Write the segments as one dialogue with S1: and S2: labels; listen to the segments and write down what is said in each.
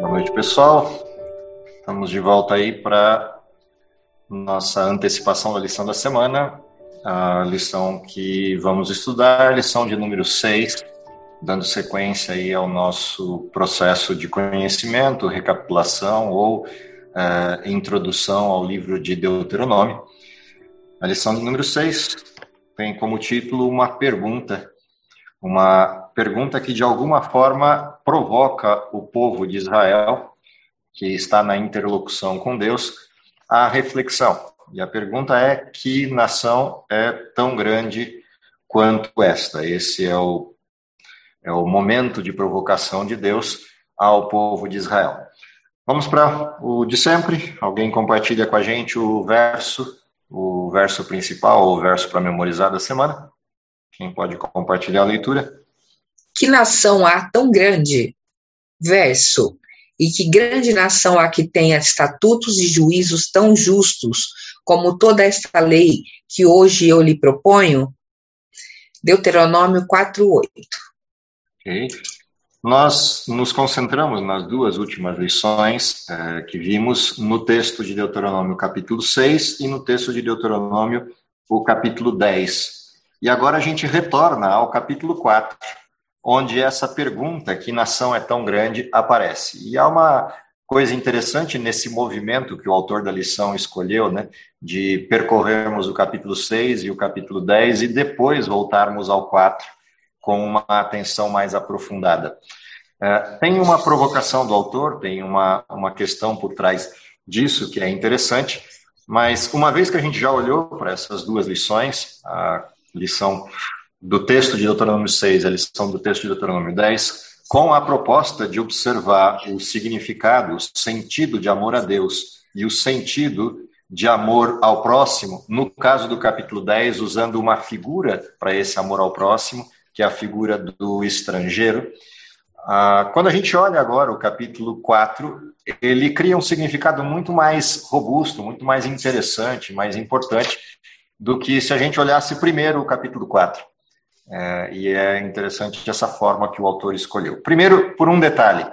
S1: Boa noite, pessoal. Estamos de volta aí para nossa antecipação da lição da semana, a lição que vamos estudar, a lição de número 6, dando sequência aí ao nosso processo de conhecimento, recapitulação ou uh, introdução ao livro de Deuteronômio. A lição de número 6 tem como título uma pergunta, uma pergunta que de alguma forma provoca o povo de Israel, que está na interlocução com Deus, a reflexão. E a pergunta é: que nação é tão grande quanto esta? Esse é o, é o momento de provocação de Deus ao povo de Israel. Vamos para o de sempre. Alguém compartilha com a gente o verso, verso principal, ou o verso para memorizar da semana? Quem pode compartilhar a leitura?
S2: Que nação há tão grande? Verso. E que grande nação há que tenha estatutos e juízos tão justos como toda esta lei que hoje eu lhe proponho? Deuteronômio 4:8.
S1: Ok. Nós nos concentramos nas duas últimas lições eh, que vimos no texto de Deuteronômio capítulo 6 e no texto de Deuteronômio o capítulo 10. E agora a gente retorna ao capítulo 4, onde essa pergunta, que nação é tão grande, aparece. E há uma coisa interessante nesse movimento que o autor da lição escolheu, né, de percorrermos o capítulo 6 e o capítulo 10 e depois voltarmos ao 4 com uma atenção mais aprofundada. É, tem uma provocação do autor, tem uma, uma questão por trás disso que é interessante, mas uma vez que a gente já olhou para essas duas lições, a lição do texto de Deuteronômio 6 e a lição do texto de Deuteronômio 10, com a proposta de observar o significado, o sentido de amor a Deus e o sentido de amor ao próximo, no caso do capítulo 10, usando uma figura para esse amor ao próximo, que é a figura do estrangeiro. Ah, quando a gente olha agora o capítulo 4, ele cria um significado muito mais robusto, muito mais interessante, mais importante do que se a gente olhasse primeiro o capítulo 4. É, e é interessante dessa forma que o autor escolheu. Primeiro, por um detalhe.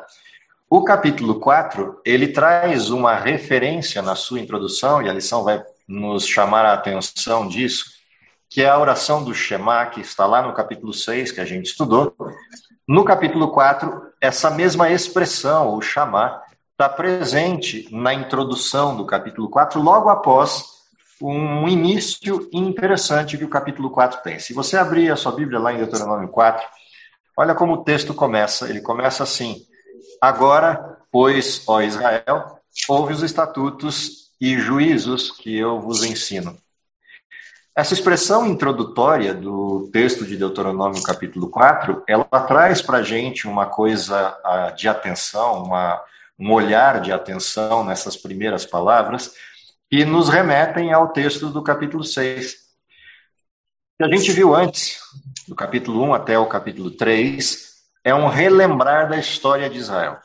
S1: O capítulo 4, ele traz uma referência na sua introdução, e a lição vai nos chamar a atenção disso, que é a oração do Shema, que está lá no capítulo 6, que a gente estudou. No capítulo 4, essa mesma expressão, o Shema, está presente na introdução do capítulo 4, logo após um início interessante que o capítulo 4 tem. Se você abrir a sua Bíblia lá em Deuteronômio 4, olha como o texto começa. Ele começa assim: Agora, pois, ó Israel, ouve os estatutos e juízos que eu vos ensino. Essa expressão introdutória do texto de Deuteronômio, capítulo 4, ela traz para a gente uma coisa uh, de atenção, uma, um olhar de atenção nessas primeiras palavras, que nos remetem ao texto do capítulo 6. Que a gente viu antes, do capítulo 1 até o capítulo 3, é um relembrar da história de Israel.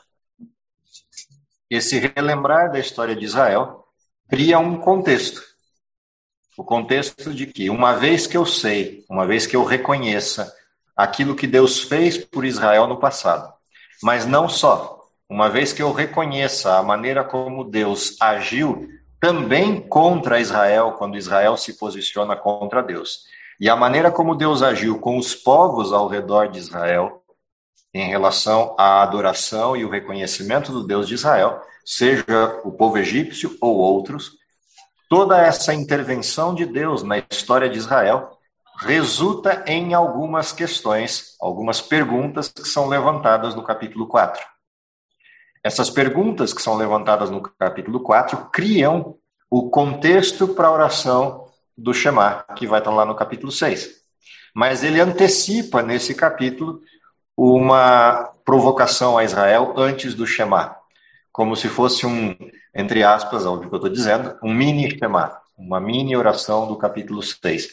S1: Esse relembrar da história de Israel cria um contexto o contexto de que, uma vez que eu sei, uma vez que eu reconheça aquilo que Deus fez por Israel no passado, mas não só, uma vez que eu reconheça a maneira como Deus agiu também contra Israel, quando Israel se posiciona contra Deus, e a maneira como Deus agiu com os povos ao redor de Israel, em relação à adoração e o reconhecimento do Deus de Israel, seja o povo egípcio ou outros, Toda essa intervenção de Deus na história de Israel resulta em algumas questões, algumas perguntas que são levantadas no capítulo 4. Essas perguntas que são levantadas no capítulo 4 criam o contexto para a oração do Shema, que vai estar lá no capítulo 6. Mas ele antecipa nesse capítulo uma provocação a Israel antes do Shema como se fosse um, entre aspas, óbvio que eu estou dizendo, um mini Shema, uma mini oração do capítulo 6.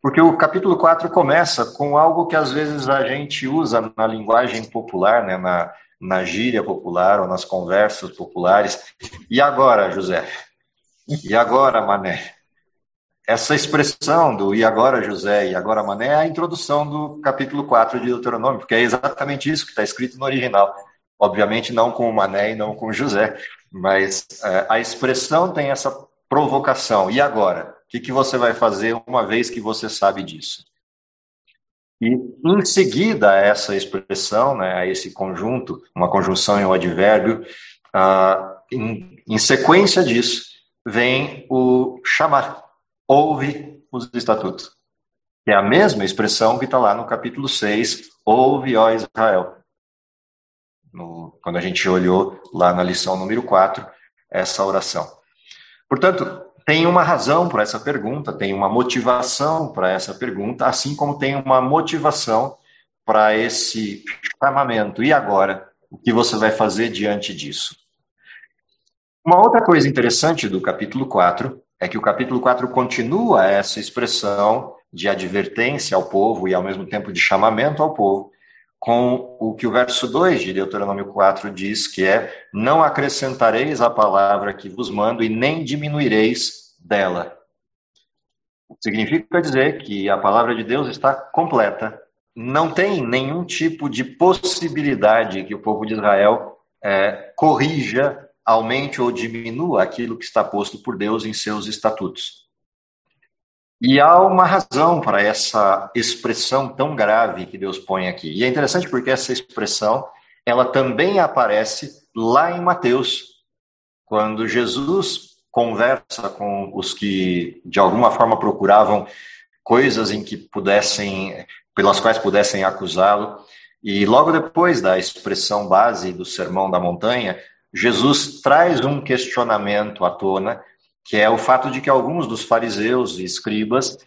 S1: Porque o capítulo 4 começa com algo que às vezes a gente usa na linguagem popular, né, na, na gíria popular ou nas conversas populares. E agora, José? E agora, Mané? essa expressão do e agora José e agora Mané é a introdução do capítulo 4 de Deuteronômio, porque é exatamente isso que está escrito no original. Obviamente não com o Mané e não com o José, mas é, a expressão tem essa provocação. E agora? O que, que você vai fazer uma vez que você sabe disso? E em seguida a essa expressão, né, a esse conjunto, uma conjunção em um advérbio, uh, em, em sequência disso, vem o chamar ouve os estatutos. É a mesma expressão que está lá no capítulo 6, ouve, ó Israel. No, quando a gente olhou lá na lição número 4, essa oração. Portanto, tem uma razão para essa pergunta, tem uma motivação para essa pergunta, assim como tem uma motivação para esse chamamento. E agora, o que você vai fazer diante disso? Uma outra coisa interessante do capítulo 4 é que o capítulo 4 continua essa expressão de advertência ao povo e ao mesmo tempo de chamamento ao povo, com o que o verso 2 de Deuteronômio 4 diz, que é: Não acrescentareis a palavra que vos mando e nem diminuireis dela. Significa dizer que a palavra de Deus está completa. Não tem nenhum tipo de possibilidade que o povo de Israel é, corrija aumente ou diminua aquilo que está posto por Deus em seus estatutos. E há uma razão para essa expressão tão grave que Deus põe aqui. E é interessante porque essa expressão, ela também aparece lá em Mateus, quando Jesus conversa com os que de alguma forma procuravam coisas em que pudessem, pelas quais pudessem acusá-lo. E logo depois da expressão base do Sermão da Montanha, Jesus traz um questionamento à tona, que é o fato de que alguns dos fariseus e escribas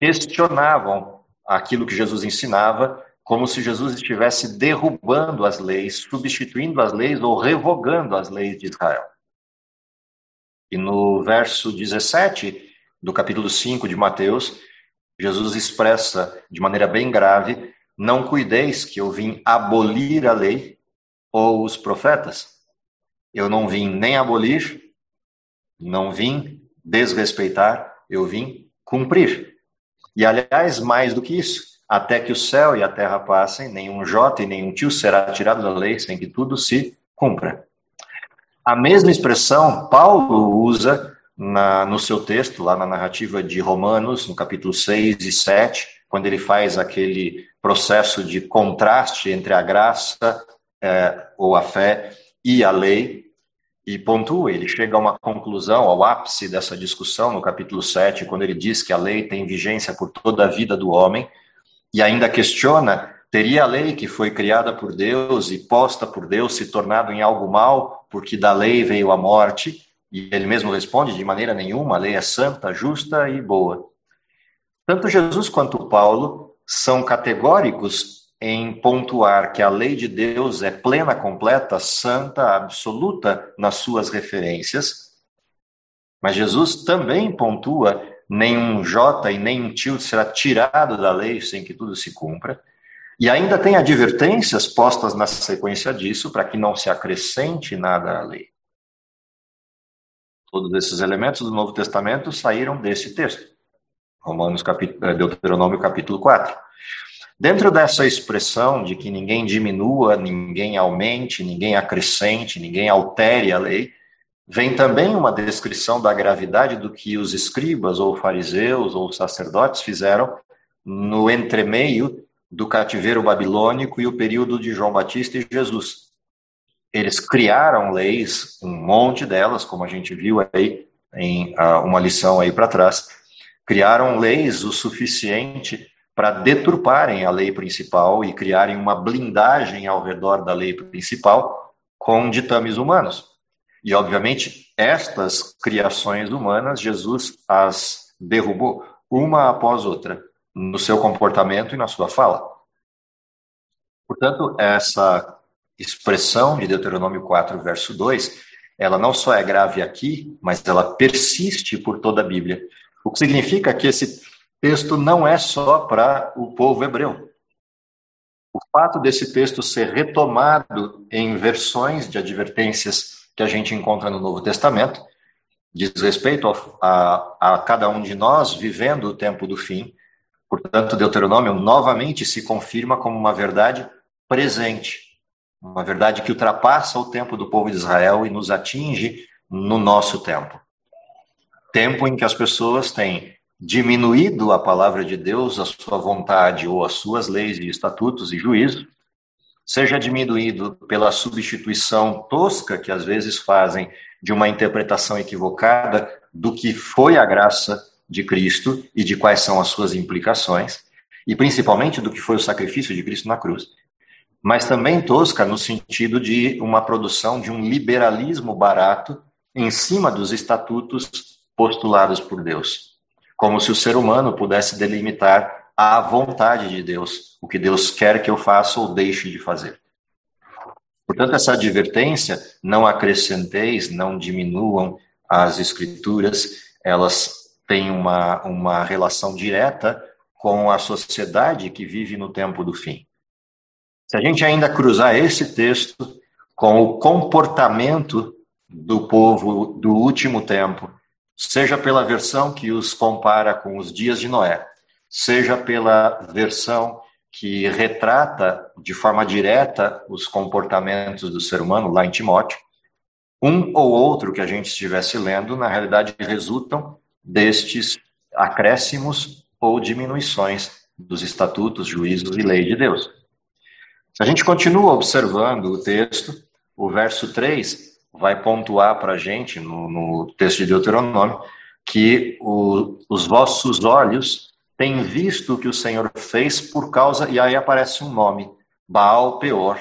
S1: questionavam aquilo que Jesus ensinava, como se Jesus estivesse derrubando as leis, substituindo as leis ou revogando as leis de Israel. E no verso 17 do capítulo 5 de Mateus, Jesus expressa de maneira bem grave: Não cuideis que eu vim abolir a lei ou os profetas. Eu não vim nem abolir, não vim desrespeitar, eu vim cumprir. E aliás, mais do que isso, até que o céu e a terra passem, nenhum jota e nenhum tio será tirado da lei sem que tudo se cumpra. A mesma expressão Paulo usa na, no seu texto, lá na narrativa de Romanos, no capítulo 6 e 7, quando ele faz aquele processo de contraste entre a graça é, ou a fé e a lei, e pontua, ele chega a uma conclusão, ao ápice dessa discussão, no capítulo 7, quando ele diz que a lei tem vigência por toda a vida do homem, e ainda questiona: teria a lei que foi criada por Deus e posta por Deus se tornado em algo mal, porque da lei veio a morte? E ele mesmo responde: de maneira nenhuma, a lei é santa, justa e boa. Tanto Jesus quanto Paulo são categóricos em pontuar que a lei de Deus é plena, completa, santa, absoluta nas suas referências, mas Jesus também pontua nenhum J e nenhum tilde será tirado da lei sem que tudo se cumpra. E ainda tem advertências postas na sequência disso para que não se acrescente nada à lei. Todos esses elementos do Novo Testamento saíram desse texto. Romanos capítulo, eh, Deuteronômio capítulo 4. Dentro dessa expressão de que ninguém diminua, ninguém aumente, ninguém acrescente, ninguém altere a lei, vem também uma descrição da gravidade do que os escribas ou fariseus ou sacerdotes fizeram no entremeio do cativeiro babilônico e o período de João Batista e Jesus. Eles criaram leis, um monte delas, como a gente viu aí em uh, uma lição aí para trás, criaram leis o suficiente para deturparem a lei principal e criarem uma blindagem ao redor da lei principal com ditames humanos. E, obviamente, estas criações humanas, Jesus as derrubou uma após outra, no seu comportamento e na sua fala. Portanto, essa expressão de Deuteronômio 4, verso 2, ela não só é grave aqui, mas ela persiste por toda a Bíblia. O que significa que esse texto não é só para o povo hebreu. O fato desse texto ser retomado em versões de advertências que a gente encontra no Novo Testamento diz respeito a, a, a cada um de nós vivendo o tempo do fim. Portanto, Deuteronômio novamente se confirma como uma verdade presente, uma verdade que ultrapassa o tempo do povo de Israel e nos atinge no nosso tempo. Tempo em que as pessoas têm diminuído a palavra de Deus, a sua vontade ou as suas leis e estatutos e juízos, seja diminuído pela substituição tosca que às vezes fazem de uma interpretação equivocada do que foi a graça de Cristo e de quais são as suas implicações, e principalmente do que foi o sacrifício de Cristo na cruz. Mas também tosca no sentido de uma produção de um liberalismo barato em cima dos estatutos postulados por Deus como se o ser humano pudesse delimitar a vontade de Deus, o que Deus quer que eu faça ou deixe de fazer. Portanto, essa advertência, não acrescenteis, não diminuam as escrituras, elas têm uma, uma relação direta com a sociedade que vive no tempo do fim. Se a gente ainda cruzar esse texto com o comportamento do povo do último tempo, seja pela versão que os compara com os dias de Noé, seja pela versão que retrata de forma direta os comportamentos do ser humano lá em Timóteo, um ou outro que a gente estivesse lendo, na realidade, resultam destes acréscimos ou diminuições dos estatutos, juízos e lei de Deus. Se a gente continua observando o texto, o verso 3 vai pontuar para a gente, no, no, texto de Deuteronômio, que o, os vossos olhos têm visto o que o Senhor fez por causa, e aí aparece um nome, Baal Peor.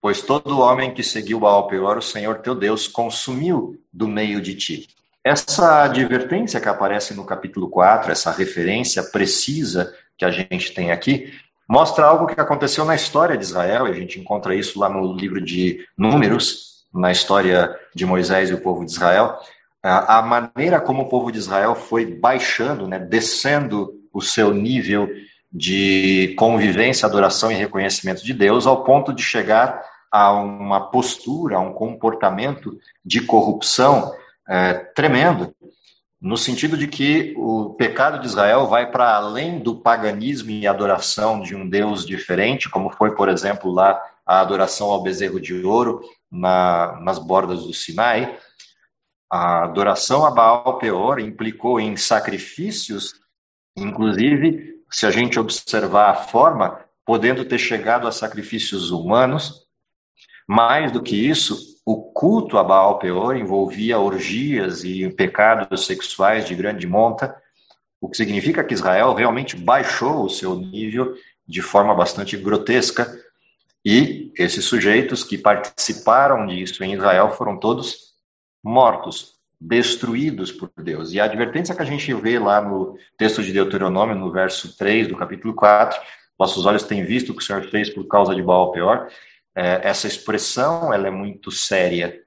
S1: Pois todo homem que seguiu Baal Peor, o Senhor teu Deus consumiu do meio de ti. Essa advertência que aparece no capítulo 4, essa referência precisa que a gente tem aqui, mostra algo que aconteceu na história de Israel, e a gente encontra isso lá no livro de Números, na história de Moisés e o povo de Israel, a maneira como o povo de Israel foi baixando, né, descendo o seu nível de convivência, adoração e reconhecimento de Deus, ao ponto de chegar a uma postura, a um comportamento de corrupção é, tremendo, no sentido de que o pecado de Israel vai para além do paganismo e adoração de um Deus diferente, como foi, por exemplo, lá a adoração ao bezerro de ouro, na, nas bordas do Sinai, a adoração a Baal Peor implicou em sacrifícios, inclusive, se a gente observar a forma, podendo ter chegado a sacrifícios humanos. Mais do que isso, o culto a Baal Peor envolvia orgias e pecados sexuais de grande monta, o que significa que Israel realmente baixou o seu nível de forma bastante grotesca, e esses sujeitos que participaram disso em Israel foram todos mortos, destruídos por Deus. E a advertência que a gente vê lá no texto de Deuteronômio, no verso 3 do capítulo 4, nossos olhos têm visto o que o Senhor fez por causa de Baal Peor, é, essa expressão ela é muito séria,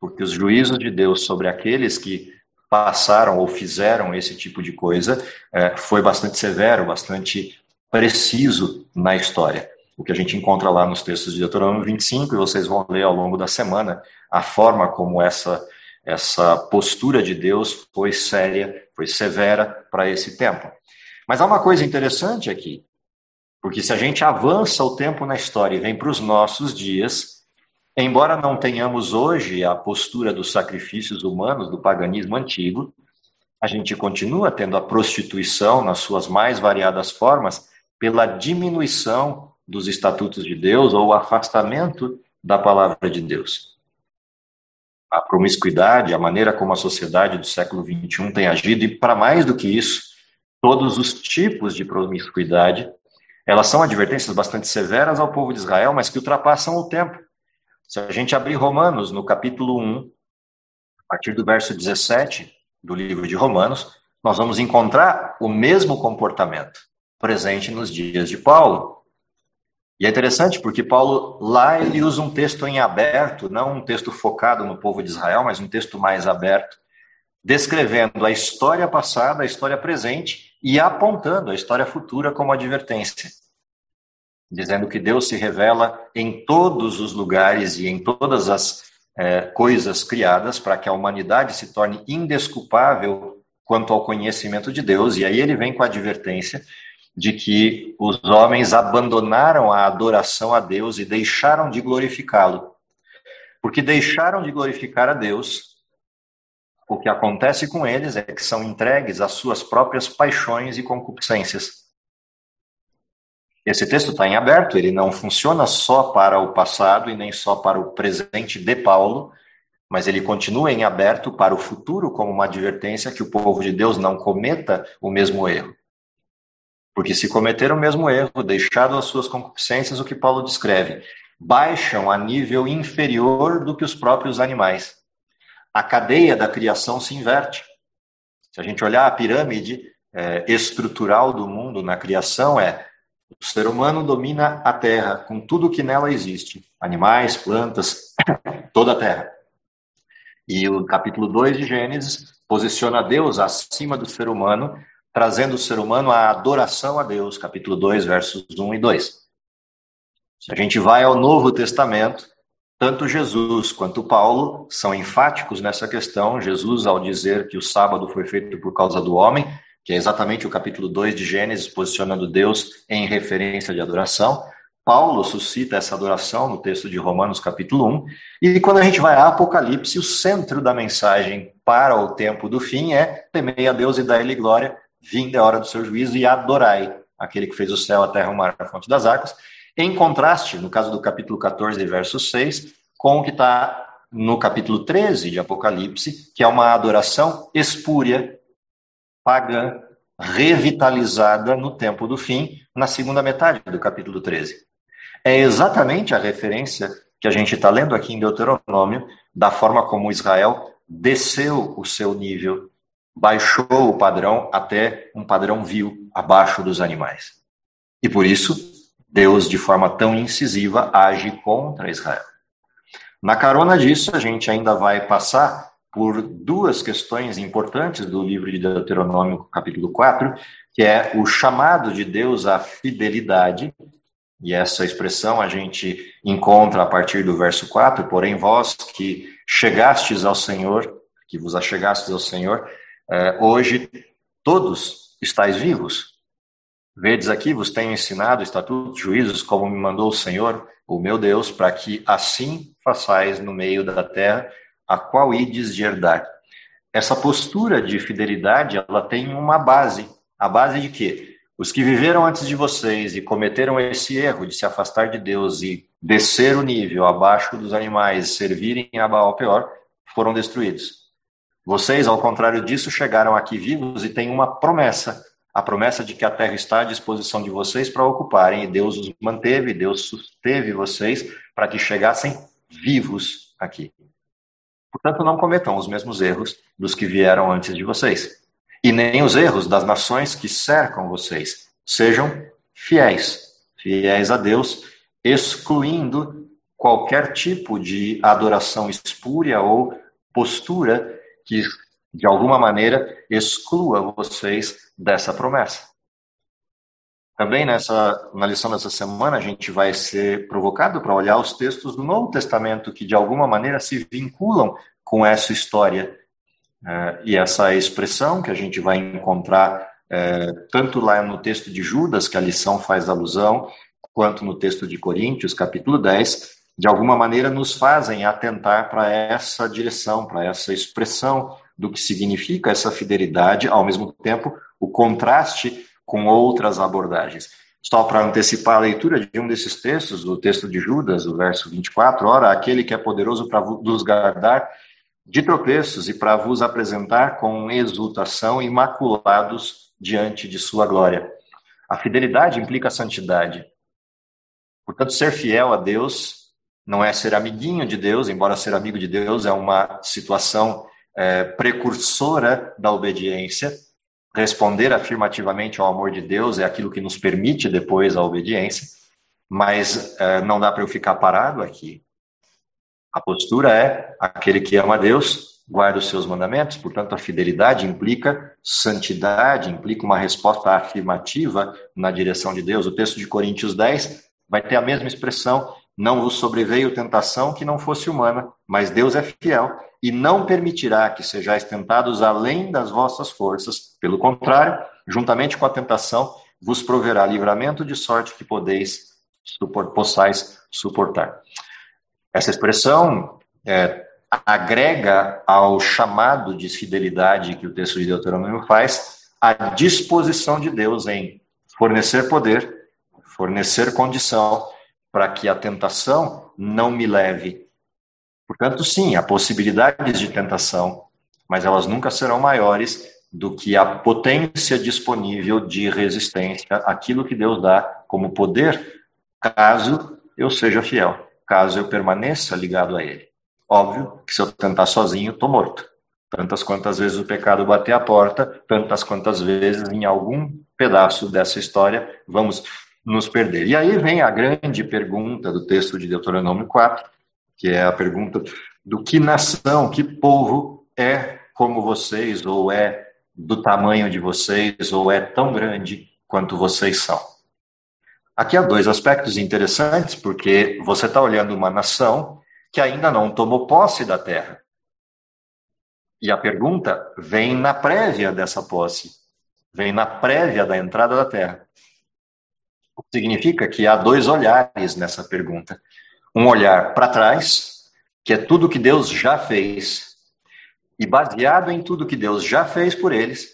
S1: porque os juízos de Deus sobre aqueles que passaram ou fizeram esse tipo de coisa é, foi bastante severo, bastante preciso na história o que a gente encontra lá nos textos de Deuteronômio 25, e vocês vão ler ao longo da semana a forma como essa, essa postura de Deus foi séria, foi severa para esse tempo. Mas há uma coisa interessante aqui, porque se a gente avança o tempo na história e vem para os nossos dias, embora não tenhamos hoje a postura dos sacrifícios humanos do paganismo antigo, a gente continua tendo a prostituição nas suas mais variadas formas pela diminuição dos estatutos de Deus ou o afastamento da palavra de Deus. A promiscuidade, a maneira como a sociedade do século XXI tem agido, e para mais do que isso, todos os tipos de promiscuidade, elas são advertências bastante severas ao povo de Israel, mas que ultrapassam o tempo. Se a gente abrir Romanos, no capítulo 1, a partir do verso 17 do livro de Romanos, nós vamos encontrar o mesmo comportamento presente nos dias de Paulo. E é interessante porque Paulo lá ele usa um texto em aberto, não um texto focado no povo de Israel, mas um texto mais aberto, descrevendo a história passada, a história presente e apontando a história futura como advertência. Dizendo que Deus se revela em todos os lugares e em todas as é, coisas criadas para que a humanidade se torne indesculpável quanto ao conhecimento de Deus, e aí ele vem com a advertência de que os homens abandonaram a adoração a Deus e deixaram de glorificá-lo. Porque deixaram de glorificar a Deus, o que acontece com eles é que são entregues às suas próprias paixões e concupiscências. Esse texto está em aberto, ele não funciona só para o passado e nem só para o presente de Paulo, mas ele continua em aberto para o futuro como uma advertência que o povo de Deus não cometa o mesmo erro. Porque se cometer o mesmo erro, deixado as suas concupiscências, o que Paulo descreve, baixam a nível inferior do que os próprios animais. A cadeia da criação se inverte. Se a gente olhar a pirâmide é, estrutural do mundo na criação, é o ser humano domina a Terra com tudo que nela existe: animais, plantas, toda a Terra. E o capítulo 2 de Gênesis posiciona Deus acima do ser humano, trazendo o ser humano à adoração a Deus, capítulo 2, versos 1 e 2. Se a gente vai ao Novo Testamento, tanto Jesus quanto Paulo são enfáticos nessa questão. Jesus, ao dizer que o sábado foi feito por causa do homem, que é exatamente o capítulo 2 de Gênesis, posicionando Deus em referência de adoração. Paulo suscita essa adoração no texto de Romanos, capítulo 1. E quando a gente vai a Apocalipse, o centro da mensagem para o tempo do fim é temei a Deus e dai-lhe glória, vinda a hora do seu juízo e adorai aquele que fez o céu, a terra, o mar, a fonte das águas. Em contraste, no caso do capítulo 14, verso 6, com o que está no capítulo 13 de Apocalipse, que é uma adoração espúria, pagã, revitalizada no tempo do fim, na segunda metade do capítulo 13. É exatamente a referência que a gente está lendo aqui em Deuteronômio, da forma como Israel desceu o seu nível, baixou o padrão até um padrão vil, abaixo dos animais. E por isso, Deus, de forma tão incisiva, age contra Israel. Na carona disso, a gente ainda vai passar por duas questões importantes do livro de Deuteronômio, capítulo 4, que é o chamado de Deus à fidelidade, e essa expressão a gente encontra a partir do verso 4, porém vós que chegastes ao Senhor, que vos achegastes ao Senhor, hoje todos estáis vivos. Vedes aqui, vos tenho ensinado estatutos, juízos, como me mandou o Senhor, o meu Deus, para que assim façais no meio da terra a qual ides de herdar. Essa postura de fidelidade, ela tem uma base. A base de quê? Os que viveram antes de vocês e cometeram esse erro de se afastar de Deus e descer o nível abaixo dos animais, servirem a Baal pior, foram destruídos. Vocês, ao contrário disso, chegaram aqui vivos e têm uma promessa. A promessa de que a terra está à disposição de vocês para ocuparem, e Deus os manteve, Deus susteve vocês para que chegassem vivos aqui. Portanto, não cometam os mesmos erros dos que vieram antes de vocês, e nem os erros das nações que cercam vocês. Sejam fiéis, fiéis a Deus, excluindo qualquer tipo de adoração espúria ou postura que, de alguma maneira, exclua vocês dessa promessa. Também nessa, na lição dessa semana, a gente vai ser provocado para olhar os textos do Novo Testamento que, de alguma maneira, se vinculam com essa história. Uh, e essa expressão que a gente vai encontrar uh, tanto lá no texto de Judas, que a lição faz alusão, quanto no texto de Coríntios, capítulo 10, de alguma maneira nos fazem atentar para essa direção, para essa expressão do que significa essa fidelidade, ao mesmo tempo o contraste com outras abordagens. Só para antecipar a leitura de um desses textos, o texto de Judas, o verso 24, ora, aquele que é poderoso para vos guardar de tropeços e para vos apresentar com exultação imaculados diante de sua glória. A fidelidade implica a santidade. Portanto, ser fiel a Deus não é ser amiguinho de Deus, embora ser amigo de Deus é uma situação é, precursora da obediência, responder afirmativamente ao amor de Deus é aquilo que nos permite depois a obediência, mas é, não dá para eu ficar parado aqui. A postura é aquele que ama Deus, guarda os seus mandamentos, portanto, a fidelidade implica santidade, implica uma resposta afirmativa na direção de Deus. O texto de Coríntios 10 vai ter a mesma expressão não vos sobreveio tentação que não fosse humana, mas Deus é fiel e não permitirá que sejais tentados além das vossas forças. Pelo contrário, juntamente com a tentação, vos proverá livramento de sorte que podeis possais suportar. Essa expressão é, agrega ao chamado de fidelidade que o texto de Deuteronômio faz a disposição de Deus em fornecer poder, fornecer condição para que a tentação não me leve. Portanto, sim, há possibilidades de tentação, mas elas nunca serão maiores do que a potência disponível de resistência àquilo que Deus dá como poder, caso eu seja fiel, caso eu permaneça ligado a Ele. Óbvio que se eu tentar sozinho, estou morto. Tantas quantas vezes o pecado bater a porta, tantas quantas vezes em algum pedaço dessa história vamos nos perder. E aí vem a grande pergunta do texto de Deuteronômio 4, que é a pergunta do que nação, que povo é como vocês, ou é do tamanho de vocês, ou é tão grande quanto vocês são. Aqui há dois aspectos interessantes, porque você está olhando uma nação que ainda não tomou posse da terra. E a pergunta vem na prévia dessa posse, vem na prévia da entrada da terra. Significa que há dois olhares nessa pergunta. Um olhar para trás, que é tudo que Deus já fez, e baseado em tudo que Deus já fez por eles,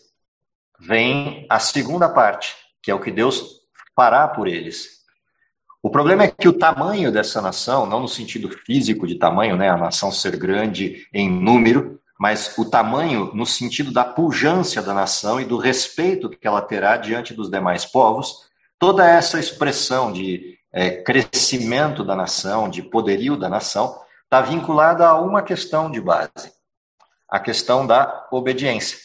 S1: vem a segunda parte, que é o que Deus fará por eles. O problema é que o tamanho dessa nação, não no sentido físico de tamanho, né, a nação ser grande em número, mas o tamanho no sentido da pujança da nação e do respeito que ela terá diante dos demais povos, Toda essa expressão de é, crescimento da nação, de poderio da nação, está vinculada a uma questão de base, a questão da obediência.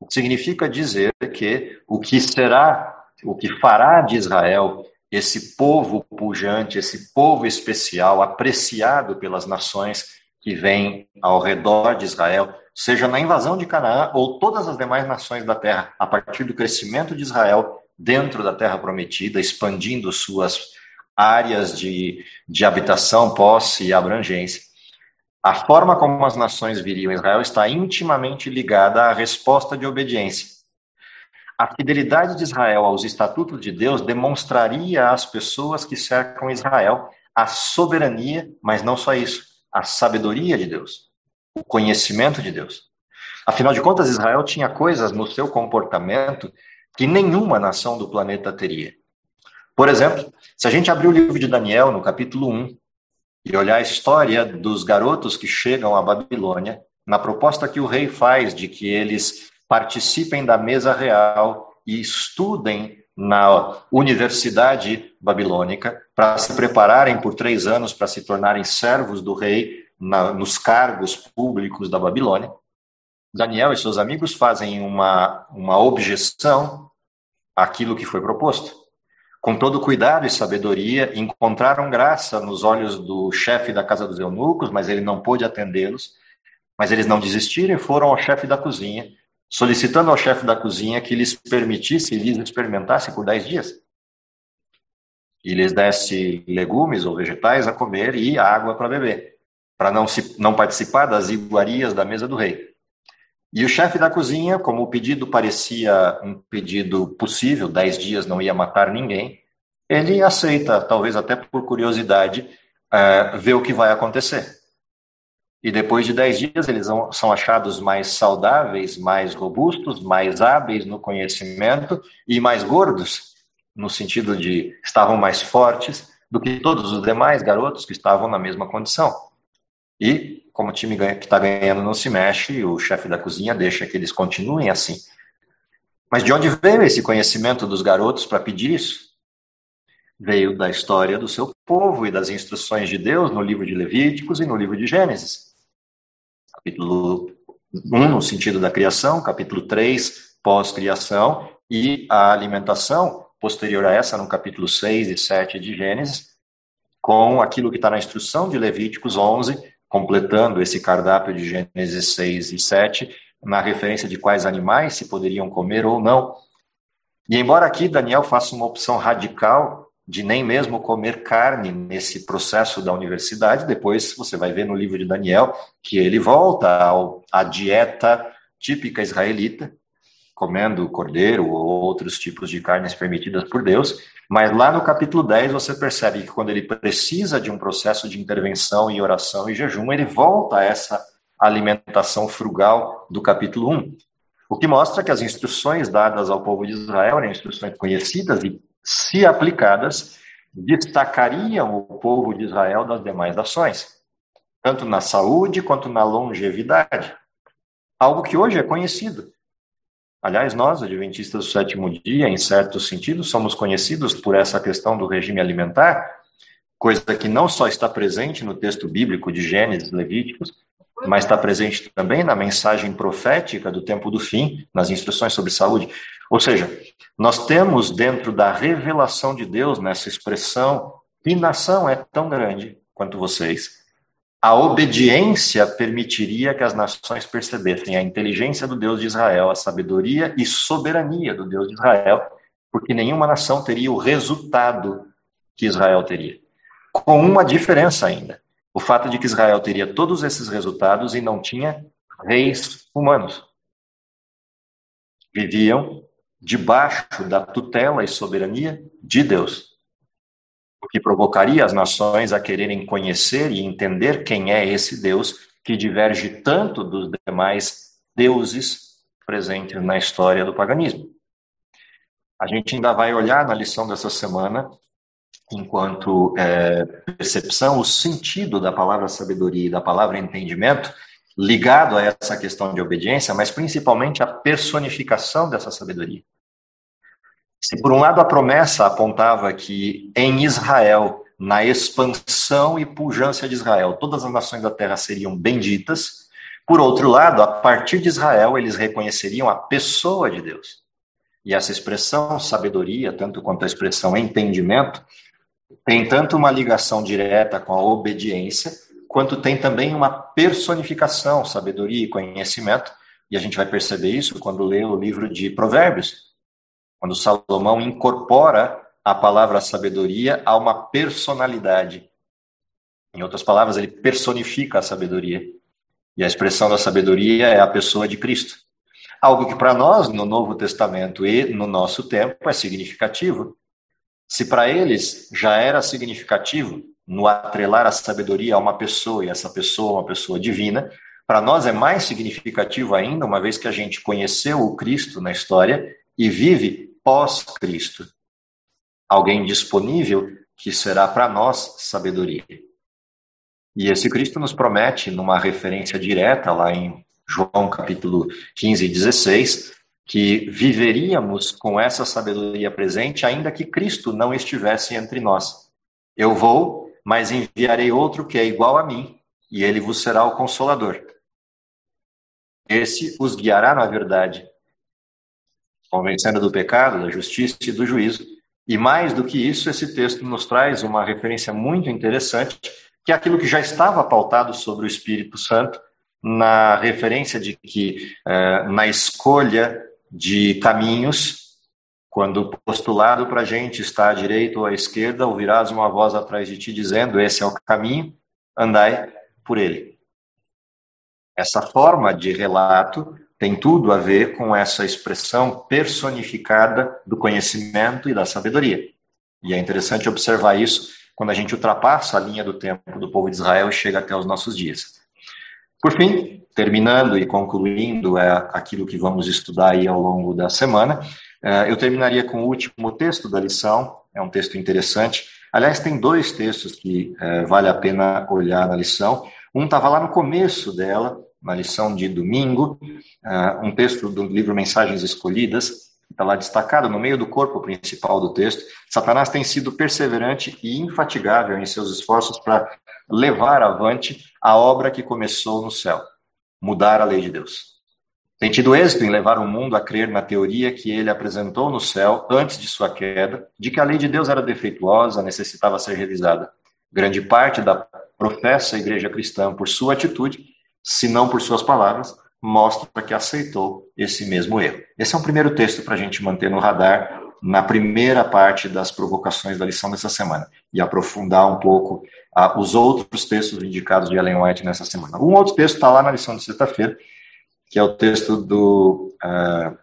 S1: O que significa dizer que o que será, o que fará de Israel esse povo pujante, esse povo especial, apreciado pelas nações que vêm ao redor de Israel, seja na invasão de Canaã ou todas as demais nações da terra, a partir do crescimento de Israel dentro da Terra Prometida, expandindo suas áreas de, de habitação, posse e abrangência. A forma como as nações viriam Israel está intimamente ligada à resposta de obediência. A fidelidade de Israel aos estatutos de Deus demonstraria às pessoas que cercam Israel a soberania, mas não só isso, a sabedoria de Deus, o conhecimento de Deus. Afinal de contas, Israel tinha coisas no seu comportamento que nenhuma nação do planeta teria. Por exemplo, se a gente abrir o livro de Daniel, no capítulo 1, e olhar a história dos garotos que chegam à Babilônia, na proposta que o rei faz de que eles participem da mesa real e estudem na universidade babilônica para se prepararem por três anos para se tornarem servos do rei na, nos cargos públicos da Babilônia. Daniel e seus amigos fazem uma, uma objeção àquilo que foi proposto. Com todo cuidado e sabedoria, encontraram graça nos olhos do chefe da casa dos eunucos, mas ele não pôde atendê-los. Mas eles não desistiram e foram ao chefe da cozinha, solicitando ao chefe da cozinha que lhes permitisse lhes experimentasse por dez dias. E lhes desse legumes ou vegetais a comer e água para beber, para não, se, não participar das iguarias da mesa do rei. E o chefe da cozinha, como o pedido parecia um pedido possível, dez dias não ia matar ninguém, ele aceita, talvez até por curiosidade, uh, ver o que vai acontecer. E depois de dez dias, eles são achados mais saudáveis, mais robustos, mais hábeis no conhecimento e mais gordos, no sentido de estavam mais fortes do que todos os demais garotos que estavam na mesma condição. E como o time que está ganhando não se mexe, o chefe da cozinha deixa que eles continuem assim. Mas de onde veio esse conhecimento dos garotos para pedir isso? Veio da história do seu povo e das instruções de Deus no livro de Levíticos e no livro de Gênesis. Capítulo 1, no sentido da criação, capítulo 3, pós-criação, e a alimentação, posterior a essa, no capítulo 6 e 7 de Gênesis, com aquilo que está na instrução de Levíticos 11, completando esse cardápio de Gênesis 6 e 7, na referência de quais animais se poderiam comer ou não. E embora aqui Daniel faça uma opção radical de nem mesmo comer carne nesse processo da universidade. Depois você vai ver no livro de Daniel que ele volta ao, à dieta típica israelita, comendo cordeiro ou outros tipos de carnes permitidas por Deus. Mas lá no capítulo 10 você percebe que quando ele precisa de um processo de intervenção e oração e jejum, ele volta a essa alimentação frugal do capítulo 1. O que mostra que as instruções dadas ao povo de Israel eram instruções conhecidas e, se aplicadas, destacariam o povo de Israel das demais nações, tanto na saúde quanto na longevidade. Algo que hoje é conhecido. Aliás, nós, adventistas do sétimo dia, em certo sentido, somos conhecidos por essa questão do regime alimentar, coisa que não só está presente no texto bíblico de Gênesis, Levíticos, mas está presente também na mensagem profética do tempo do fim, nas instruções sobre saúde. Ou seja, nós temos dentro da revelação de Deus, nessa expressão, que nação é tão grande quanto vocês. A obediência permitiria que as nações percebessem a inteligência do Deus de Israel, a sabedoria e soberania do Deus de Israel, porque nenhuma nação teria o resultado que Israel teria. Com uma diferença ainda o fato de que Israel teria todos esses resultados e não tinha reis humanos. Viviam debaixo da tutela e soberania de Deus, o que provocaria as nações a quererem conhecer e entender quem é esse Deus que diverge tanto dos demais deuses presentes na história do paganismo. A gente ainda vai olhar na lição dessa semana enquanto é, percepção, o sentido da palavra sabedoria e da palavra entendimento ligado a essa questão de obediência, mas principalmente a personificação dessa sabedoria. Se por um lado a promessa apontava que em Israel, na expansão e pujança de Israel, todas as nações da terra seriam benditas, por outro lado, a partir de Israel, eles reconheceriam a pessoa de Deus. E essa expressão sabedoria, tanto quanto a expressão entendimento, tem tanto uma ligação direta com a obediência, quanto tem também uma personificação, sabedoria e conhecimento, e a gente vai perceber isso quando lê o livro de Provérbios, quando Salomão incorpora a palavra sabedoria a uma personalidade. Em outras palavras, ele personifica a sabedoria. E a expressão da sabedoria é a pessoa de Cristo. Algo que para nós, no Novo Testamento e no nosso tempo, é significativo, se para eles já era significativo no atrelar a sabedoria a uma pessoa e essa pessoa uma pessoa divina, para nós é mais significativo ainda, uma vez que a gente conheceu o Cristo na história e vive pós-Cristo. Alguém disponível que será para nós sabedoria. E esse Cristo nos promete, numa referência direta lá em João capítulo 15 e 16, que viveríamos com essa sabedoria presente, ainda que Cristo não estivesse entre nós. Eu vou, mas enviarei outro que é igual a mim, e ele vos será o consolador. Esse os guiará na verdade, convencendo do pecado, da justiça e do juízo. E mais do que isso, esse texto nos traz uma referência muito interessante, que é aquilo que já estava pautado sobre o Espírito Santo, na referência de que, eh, na escolha de caminhos, quando postulado para a gente está à direita ou à esquerda, ouvirás uma voz atrás de ti dizendo: Esse é o caminho, andai por ele. Essa forma de relato tem tudo a ver com essa expressão personificada do conhecimento e da sabedoria. E é interessante observar isso quando a gente ultrapassa a linha do tempo do povo de Israel e chega até os nossos dias. Por fim, terminando e concluindo é, aquilo que vamos estudar aí ao longo da semana, é, eu terminaria com o último texto da lição, é um texto interessante. Aliás, tem dois textos que é, vale a pena olhar na lição. Um estava lá no começo dela, na lição de domingo, é, um texto do livro Mensagens Escolhidas, está lá destacado no meio do corpo principal do texto. Satanás tem sido perseverante e infatigável em seus esforços para levar avante a obra que começou no céu, mudar a lei de Deus. Tem tido êxito em levar o mundo a crer na teoria que ele apresentou no céu antes de sua queda, de que a lei de Deus era defeituosa, necessitava ser revisada. Grande parte da professa igreja cristã, por sua atitude, se não por suas palavras, mostra que aceitou esse mesmo erro. Esse é um primeiro texto para a gente manter no radar na primeira parte das provocações da lição dessa semana e aprofundar um pouco uh, os outros textos indicados de Ellen White nessa semana. Um outro texto está lá na lição de sexta-feira, que é o texto do, uh,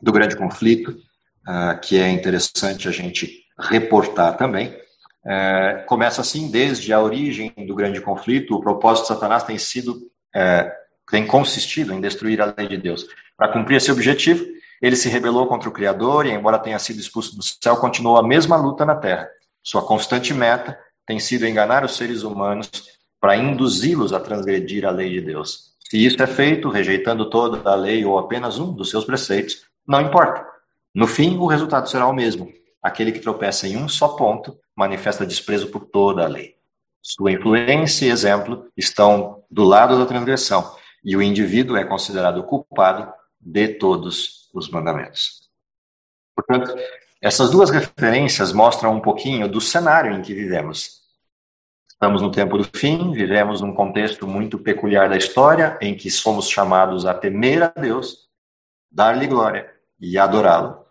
S1: do grande conflito, uh, que é interessante a gente reportar também. Uh, começa assim, desde a origem do grande conflito, o propósito de Satanás tem sido, tem consistido em destruir a lei de Deus. Para cumprir esse objetivo, ele se rebelou contra o Criador e, embora tenha sido expulso do céu, continuou a mesma luta na terra. Sua constante meta tem sido enganar os seres humanos para induzi-los a transgredir a lei de Deus. Se isso é feito rejeitando toda a lei ou apenas um dos seus preceitos, não importa. No fim, o resultado será o mesmo. Aquele que tropeça em um só ponto manifesta desprezo por toda a lei. Sua influência e exemplo estão do lado da transgressão, e o indivíduo é considerado culpado de todos os mandamentos. Portanto, essas duas referências mostram um pouquinho do cenário em que vivemos. Estamos no tempo do fim, vivemos num contexto muito peculiar da história, em que somos chamados a temer a Deus, dar-lhe glória e adorá-lo.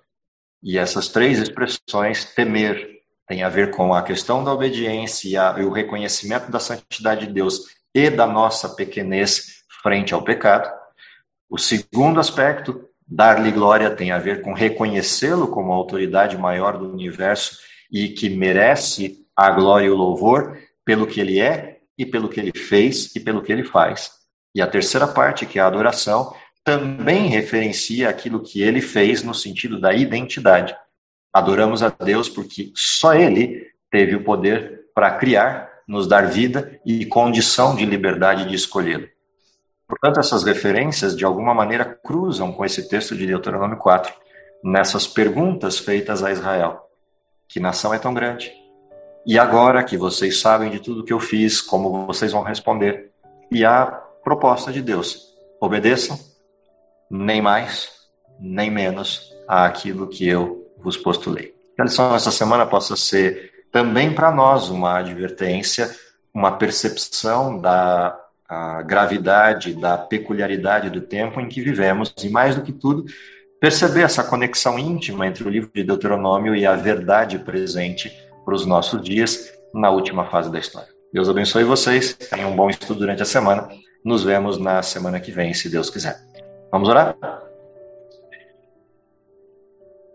S1: E essas três expressões, temer, tem a ver com a questão da obediência e o reconhecimento da santidade de Deus e da nossa pequenez frente ao pecado. O segundo aspecto, dar-lhe glória, tem a ver com reconhecê-lo como a autoridade maior do universo e que merece a glória e o louvor pelo que ele é e pelo que ele fez e pelo que ele faz. E a terceira parte, que é a adoração, também referencia aquilo que ele fez no sentido da identidade. Adoramos a Deus porque só ele teve o poder para criar, nos dar vida e condição de liberdade de escolhê-lo. Portanto, essas referências, de alguma maneira, cruzam com esse texto de Deuteronômio 4, nessas perguntas feitas a Israel: Que nação é tão grande? E agora que vocês sabem de tudo que eu fiz, como vocês vão responder? E a proposta de Deus: obedeçam, nem mais, nem menos, àquilo que eu vos postulei. Que a lição dessa semana possa ser também para nós uma advertência, uma percepção da gravidade, da peculiaridade do tempo em que vivemos, e mais do que tudo, perceber essa conexão íntima entre o livro de Deuteronômio e a verdade presente para os nossos dias na última fase da história. Deus abençoe vocês, tenham um bom estudo durante a semana. Nos vemos na semana que vem, se Deus quiser. Vamos orar?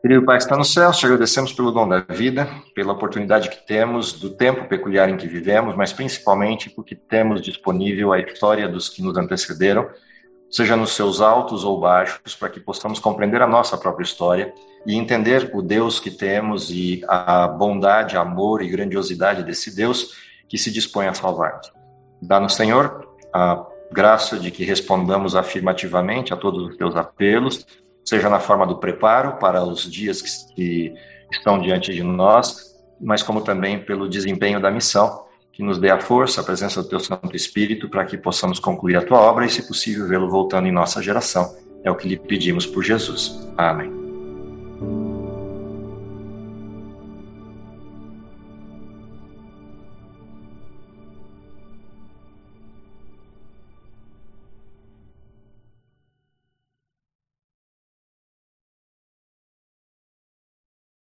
S1: Querido Pai que está no céu, te agradecemos pelo dom da vida, pela oportunidade que temos, do tempo peculiar em que vivemos, mas principalmente porque temos disponível a história dos que nos antecederam, seja nos seus altos ou baixos, para que possamos compreender a nossa própria história e entender o Deus que temos e a bondade, amor e grandiosidade desse Deus que se dispõe a salvar-nos. Dá-nos, Senhor, a graça de que respondamos afirmativamente a todos os teus apelos, seja na forma do preparo para os dias que estão diante de nós, mas como também pelo desempenho da missão, que nos dê a força, a presença do teu Santo Espírito, para que possamos concluir a tua obra e, se possível, vê-lo voltando em nossa geração. É o que lhe pedimos por Jesus. Amém.